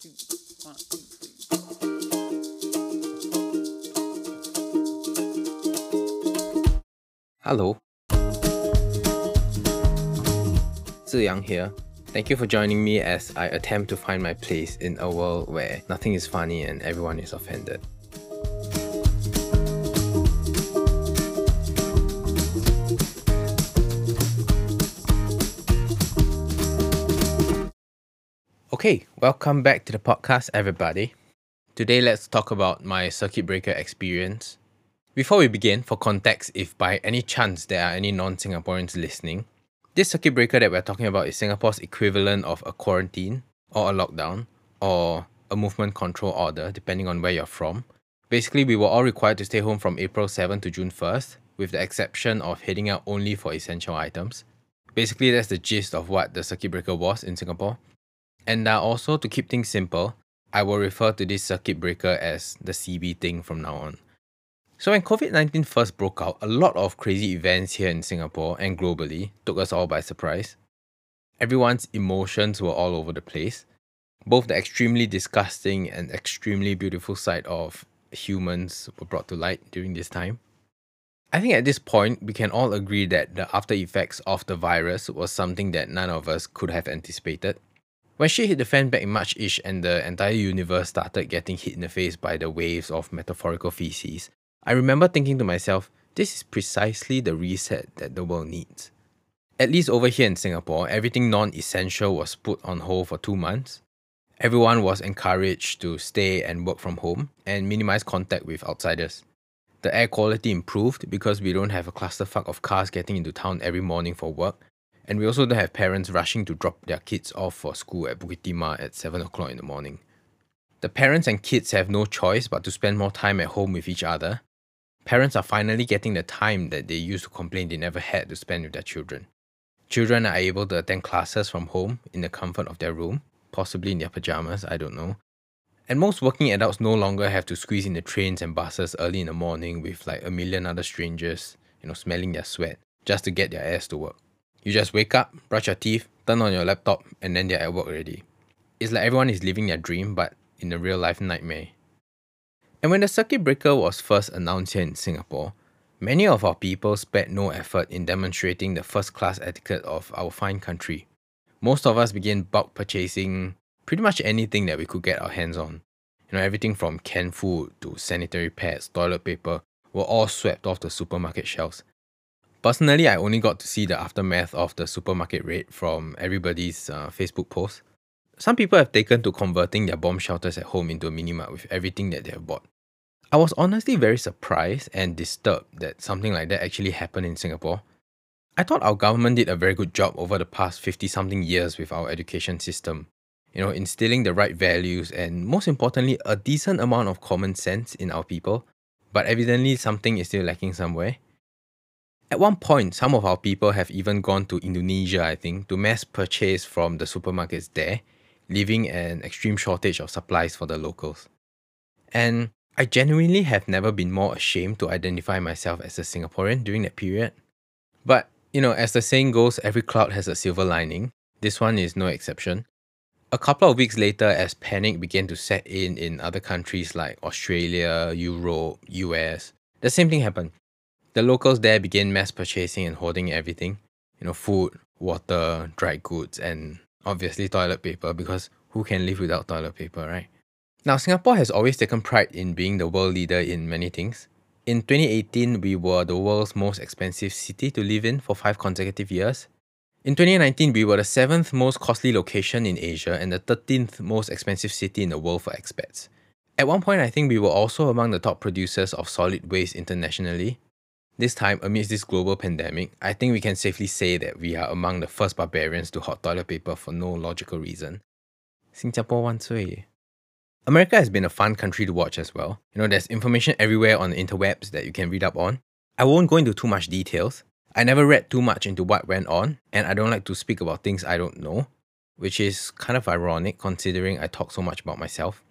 two, one, two, three. Hello. Ziyang here. Thank you for joining me as I attempt to find my place in a world where nothing is funny and everyone is offended. Okay, welcome back to the podcast, everybody. Today, let's talk about my circuit breaker experience. Before we begin, for context, if by any chance there are any non Singaporeans listening, this circuit breaker that we're talking about is Singapore's equivalent of a quarantine or a lockdown or a movement control order, depending on where you're from. Basically, we were all required to stay home from April 7 to June 1st, with the exception of heading out only for essential items. Basically, that's the gist of what the circuit breaker was in Singapore. And uh, also, to keep things simple, I will refer to this circuit breaker as the CB thing from now on. So, when COVID 19 first broke out, a lot of crazy events here in Singapore and globally took us all by surprise. Everyone's emotions were all over the place. Both the extremely disgusting and extremely beautiful side of humans were brought to light during this time. I think at this point, we can all agree that the after effects of the virus was something that none of us could have anticipated. When she hit the fan back in March ish and the entire universe started getting hit in the face by the waves of metaphorical feces, I remember thinking to myself, this is precisely the reset that the world needs. At least over here in Singapore, everything non essential was put on hold for two months. Everyone was encouraged to stay and work from home and minimize contact with outsiders. The air quality improved because we don't have a clusterfuck of cars getting into town every morning for work, and we also don't have parents rushing to drop their kids off for school at Bukit Timah at 7 o'clock in the morning. The parents and kids have no choice but to spend more time at home with each other. Parents are finally getting the time that they used to complain they never had to spend with their children. Children are able to attend classes from home in the comfort of their room, possibly in their pajamas, I don't know. And most working adults no longer have to squeeze in the trains and buses early in the morning with like a million other strangers, you know, smelling their sweat just to get their ass to work. You just wake up, brush your teeth, turn on your laptop, and then they're at work already. It's like everyone is living their dream, but in a real life nightmare. And when the circuit breaker was first announced here in Singapore, many of our people spared no effort in demonstrating the first class etiquette of our fine country. Most of us began bulk purchasing pretty much anything that we could get our hands on. You know, everything from canned food to sanitary pads, toilet paper were all swept off the supermarket shelves. Personally, I only got to see the aftermath of the supermarket raid from everybody's uh, Facebook posts. Some people have taken to converting their bomb shelters at home into a mini mart with everything that they have bought. I was honestly very surprised and disturbed that something like that actually happened in Singapore. I thought our government did a very good job over the past 50 something years with our education system. You know, instilling the right values and most importantly, a decent amount of common sense in our people. But evidently, something is still lacking somewhere. At one point, some of our people have even gone to Indonesia, I think, to mass purchase from the supermarkets there, leaving an extreme shortage of supplies for the locals. And I genuinely have never been more ashamed to identify myself as a Singaporean during that period. But, you know, as the saying goes, every cloud has a silver lining. This one is no exception. A couple of weeks later, as panic began to set in in other countries like Australia, Europe, US, the same thing happened. The locals there began mass purchasing and hoarding everything you know, food, water, dried goods, and obviously toilet paper because who can live without toilet paper, right? Now, Singapore has always taken pride in being the world leader in many things. In 2018, we were the world's most expensive city to live in for five consecutive years. In 2019, we were the seventh most costly location in Asia and the 13th most expensive city in the world for expats. At one point, I think we were also among the top producers of solid waste internationally. This time, amidst this global pandemic, I think we can safely say that we are among the first barbarians to hoard toilet paper for no logical reason. Singapore one. America has been a fun country to watch as well. You know, there's information everywhere on the interwebs that you can read up on. I won't go into too much details. I never read too much into what went on, and I don't like to speak about things I don't know, which is kind of ironic considering I talk so much about myself.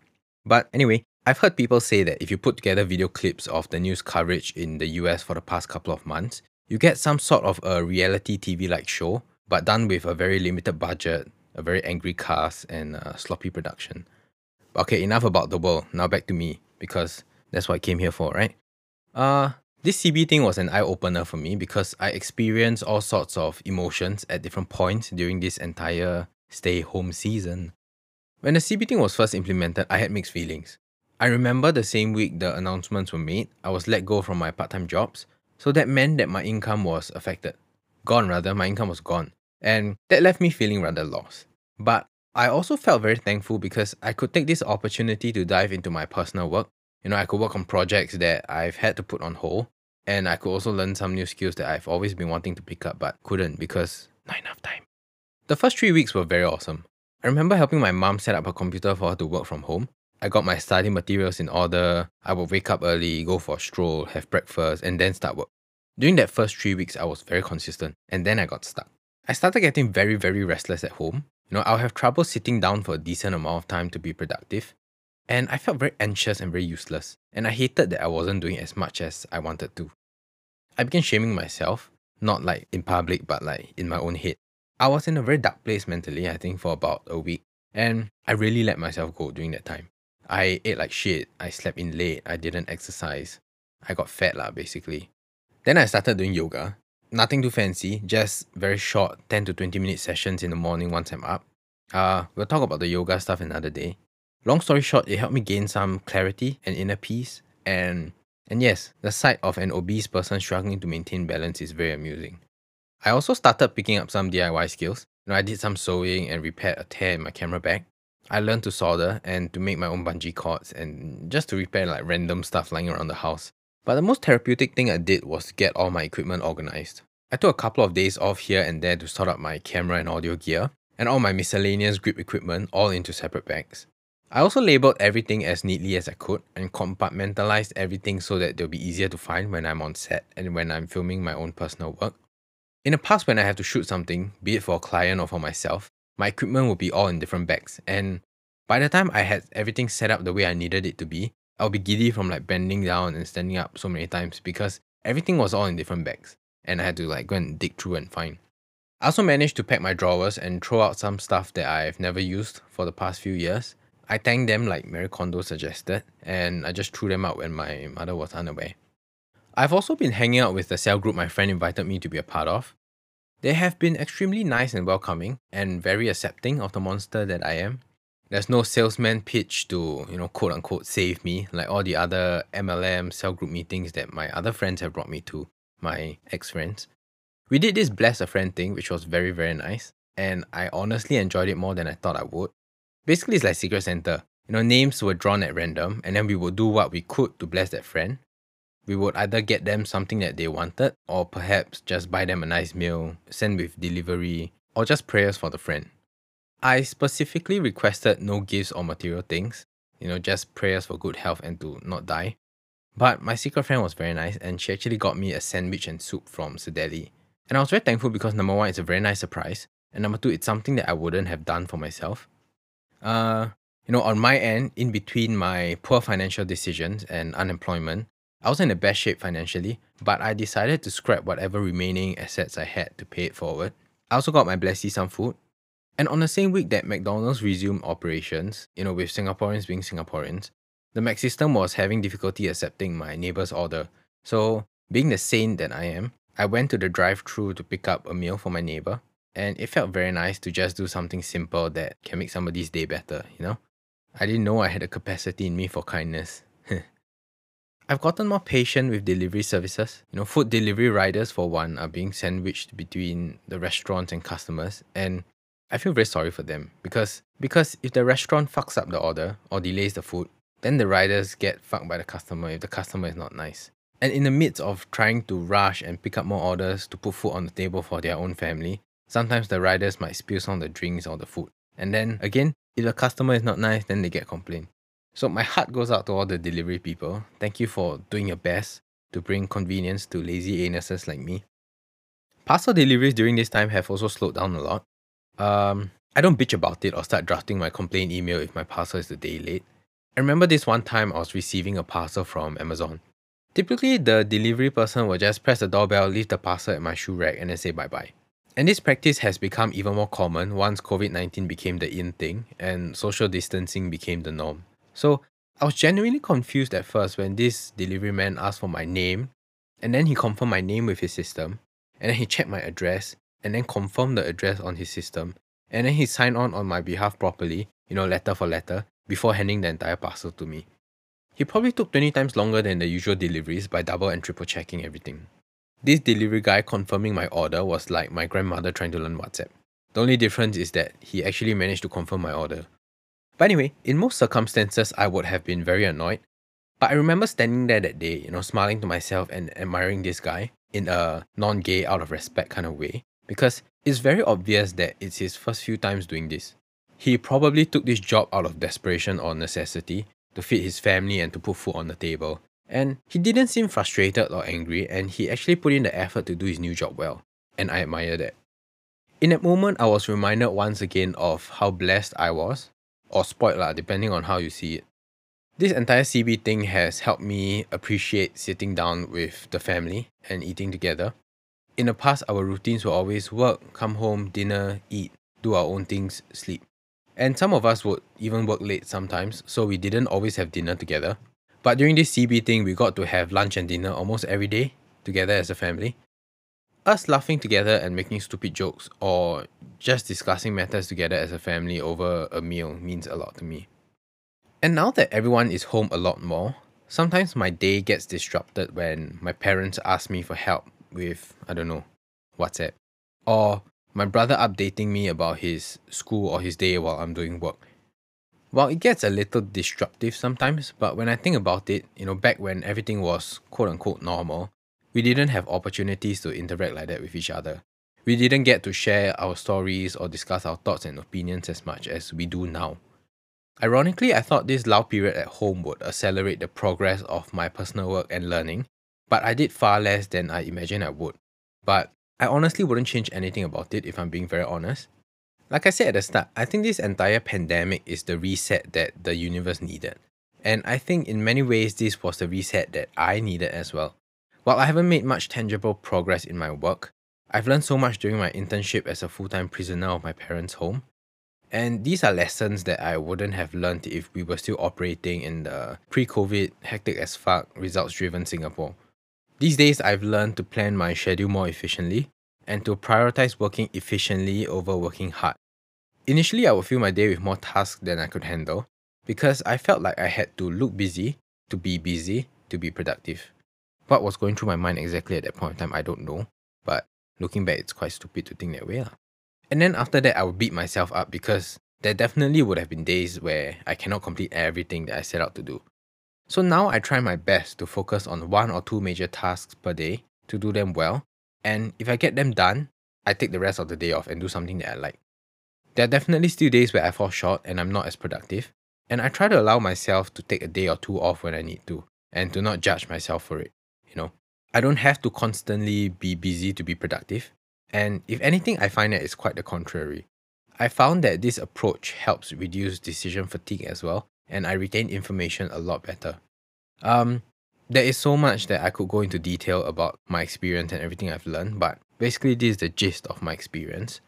But anyway, I've heard people say that if you put together video clips of the news coverage in the US for the past couple of months, you get some sort of a reality TV like show, but done with a very limited budget, a very angry cast, and a sloppy production. Okay, enough about the world. Now back to me because that's what I came here for, right? Uh, this CB thing was an eye opener for me because I experienced all sorts of emotions at different points during this entire stay home season. When the CB thing was first implemented, I had mixed feelings. I remember the same week the announcements were made, I was let go from my part time jobs, so that meant that my income was affected. Gone, rather, my income was gone. And that left me feeling rather lost. But I also felt very thankful because I could take this opportunity to dive into my personal work. You know, I could work on projects that I've had to put on hold, and I could also learn some new skills that I've always been wanting to pick up but couldn't because not enough time. The first three weeks were very awesome. I remember helping my mom set up a computer for her to work from home. I got my study materials in order. I would wake up early, go for a stroll, have breakfast, and then start work. During that first three weeks, I was very consistent, and then I got stuck. I started getting very, very restless at home. You know, I'll have trouble sitting down for a decent amount of time to be productive. And I felt very anxious and very useless, and I hated that I wasn't doing as much as I wanted to. I began shaming myself, not like in public, but like in my own head. I was in a very dark place mentally, I think, for about a week, and I really let myself go during that time. I ate like shit, I slept in late, I didn't exercise. I got fat lah, basically. Then I started doing yoga. Nothing too fancy, just very short 10 to 20 minute sessions in the morning once I'm up. Uh, we'll talk about the yoga stuff another day. Long story short, it helped me gain some clarity and inner peace. And and yes, the sight of an obese person struggling to maintain balance is very amusing. I also started picking up some DIY skills. You know, I did some sewing and repaired a tear in my camera bag. I learned to solder and to make my own bungee cords and just to repair like random stuff lying around the house. But the most therapeutic thing I did was get all my equipment organized. I took a couple of days off here and there to sort out my camera and audio gear, and all my miscellaneous grip equipment all into separate bags. I also labeled everything as neatly as I could and compartmentalized everything so that they'll be easier to find when I'm on set and when I'm filming my own personal work. In the past, when I have to shoot something, be it for a client or for myself, my equipment would be all in different bags. And by the time I had everything set up the way I needed it to be, I'll be giddy from like bending down and standing up so many times because everything was all in different bags and I had to like go and dig through and find. I also managed to pack my drawers and throw out some stuff that I've never used for the past few years. I thanked them like Marie Kondo suggested, and I just threw them out when my mother was unaware. I've also been hanging out with the cell group my friend invited me to be a part of. They have been extremely nice and welcoming and very accepting of the monster that I am. There's no salesman pitch to, you know, quote unquote save me like all the other MLM cell group meetings that my other friends have brought me to, my ex friends. We did this bless a friend thing, which was very, very nice, and I honestly enjoyed it more than I thought I would. Basically, it's like Secret Santa. You know, names were drawn at random, and then we would do what we could to bless that friend. We would either get them something that they wanted, or perhaps just buy them a nice meal, send with delivery, or just prayers for the friend. I specifically requested no gifts or material things, you know, just prayers for good health and to not die. But my secret friend was very nice, and she actually got me a sandwich and soup from Cedele. And I was very thankful because number one, it's a very nice surprise, and number two, it's something that I wouldn't have done for myself. Uh, you know, on my end, in between my poor financial decisions and unemployment, I was in the best shape financially, but I decided to scrap whatever remaining assets I had to pay it forward. I also got my blessee some food. And on the same week that McDonald's resumed operations, you know, with Singaporeans being Singaporeans, the Mac system was having difficulty accepting my neighbor's order. So, being the saint that I am, I went to the drive through to pick up a meal for my neighbor and it felt very nice to just do something simple that can make somebody's day better, you know? I didn't know I had a capacity in me for kindness. I've gotten more patient with delivery services. You know, food delivery riders, for one, are being sandwiched between the restaurants and customers, and I feel very sorry for them because because if the restaurant fucks up the order or delays the food, then the riders get fucked by the customer if the customer is not nice. And in the midst of trying to rush and pick up more orders to put food on the table for their own family, Sometimes the riders might spill some of the drinks or the food. And then again, if the customer is not nice, then they get complaint. So my heart goes out to all the delivery people. Thank you for doing your best to bring convenience to lazy anuses like me. Parcel deliveries during this time have also slowed down a lot. Um, I don't bitch about it or start drafting my complaint email if my parcel is a day late. I remember this one time I was receiving a parcel from Amazon. Typically, the delivery person will just press the doorbell, leave the parcel at my shoe rack, and then say bye bye. And this practice has become even more common once COVID 19 became the in thing and social distancing became the norm. So I was genuinely confused at first when this delivery man asked for my name, and then he confirmed my name with his system, and then he checked my address, and then confirmed the address on his system, and then he signed on on my behalf properly, you know, letter for letter, before handing the entire parcel to me. He probably took 20 times longer than the usual deliveries by double and triple checking everything. This delivery guy confirming my order was like my grandmother trying to learn WhatsApp. The only difference is that he actually managed to confirm my order. But anyway, in most circumstances, I would have been very annoyed. But I remember standing there that day, you know, smiling to myself and admiring this guy in a non gay, out of respect kind of way, because it's very obvious that it's his first few times doing this. He probably took this job out of desperation or necessity to feed his family and to put food on the table. And he didn't seem frustrated or angry, and he actually put in the effort to do his new job well. And I admire that. In that moment, I was reminded once again of how blessed I was, or spoiled, lah, depending on how you see it. This entire CB thing has helped me appreciate sitting down with the family and eating together. In the past, our routines were always work, come home, dinner, eat, do our own things, sleep. And some of us would even work late sometimes, so we didn't always have dinner together. But during this CB thing, we got to have lunch and dinner almost every day together as a family. Us laughing together and making stupid jokes or just discussing matters together as a family over a meal means a lot to me. And now that everyone is home a lot more, sometimes my day gets disrupted when my parents ask me for help with, I don't know, WhatsApp. Or my brother updating me about his school or his day while I'm doing work. Well, it gets a little disruptive sometimes, but when I think about it, you know, back when everything was quote unquote normal, we didn't have opportunities to interact like that with each other. We didn't get to share our stories or discuss our thoughts and opinions as much as we do now. Ironically, I thought this lull period at home would accelerate the progress of my personal work and learning, but I did far less than I imagined I would. But I honestly wouldn't change anything about it if I'm being very honest. Like I said at the start, I think this entire pandemic is the reset that the universe needed. And I think in many ways, this was the reset that I needed as well. While I haven't made much tangible progress in my work, I've learned so much during my internship as a full time prisoner of my parents' home. And these are lessons that I wouldn't have learned if we were still operating in the pre COVID, hectic as fuck, results driven Singapore. These days, I've learned to plan my schedule more efficiently and to prioritize working efficiently over working hard. Initially, I would fill my day with more tasks than I could handle because I felt like I had to look busy, to be busy, to be productive. What was going through my mind exactly at that point in time, I don't know. But looking back, it's quite stupid to think that way. And then after that, I would beat myself up because there definitely would have been days where I cannot complete everything that I set out to do. So now I try my best to focus on one or two major tasks per day to do them well and if I get them done, I take the rest of the day off and do something that I like. There are definitely still days where I fall short and I'm not as productive, and I try to allow myself to take a day or two off when I need to, and to not judge myself for it. You know, I don't have to constantly be busy to be productive, and if anything, I find that it's quite the contrary. I found that this approach helps reduce decision fatigue as well, and I retain information a lot better. Um, there is so much that I could go into detail about my experience and everything I've learned, but basically, this is the gist of my experience.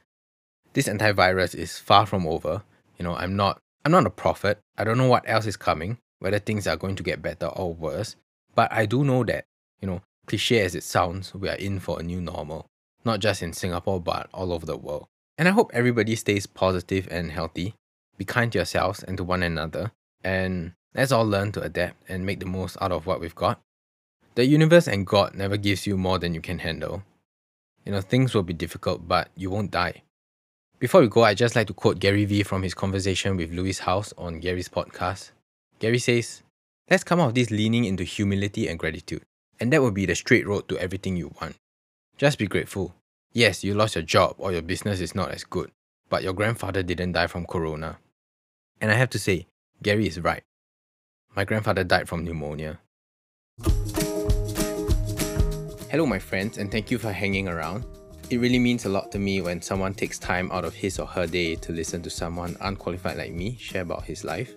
This antivirus is far from over. You know, I'm not I'm not a prophet. I don't know what else is coming, whether things are going to get better or worse. But I do know that, you know, cliche as it sounds, we are in for a new normal. Not just in Singapore, but all over the world. And I hope everybody stays positive and healthy. Be kind to yourselves and to one another. And Let's all learn to adapt and make the most out of what we've got. The universe and God never gives you more than you can handle. You know, things will be difficult, but you won't die. Before we go, I'd just like to quote Gary Vee from his conversation with Lewis Howes on Gary's podcast. Gary says, Let's come out of this leaning into humility and gratitude, and that will be the straight road to everything you want. Just be grateful. Yes, you lost your job or your business is not as good, but your grandfather didn't die from corona. And I have to say, Gary is right. My grandfather died from pneumonia. Hello, my friends, and thank you for hanging around. It really means a lot to me when someone takes time out of his or her day to listen to someone unqualified like me share about his life.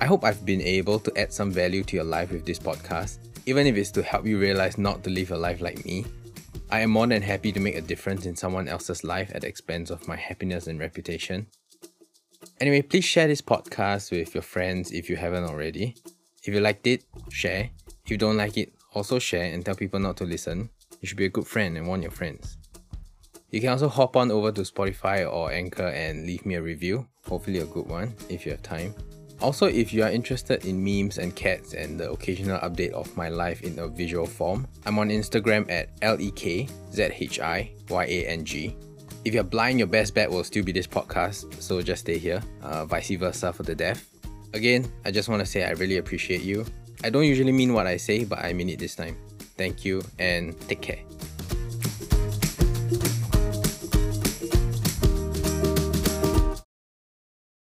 I hope I've been able to add some value to your life with this podcast, even if it's to help you realize not to live a life like me. I am more than happy to make a difference in someone else's life at the expense of my happiness and reputation. Anyway, please share this podcast with your friends if you haven't already. If you liked it, share. If you don't like it, also share and tell people not to listen. You should be a good friend and warn your friends. You can also hop on over to Spotify or Anchor and leave me a review, hopefully a good one if you have time. Also, if you are interested in memes and cats and the occasional update of my life in a visual form, I'm on Instagram at lekzhiyang. If you're blind, your best bet will still be this podcast, so just stay here, uh, vice versa for the deaf. Again, I just want to say I really appreciate you. I don't usually mean what I say, but I mean it this time. Thank you and take care.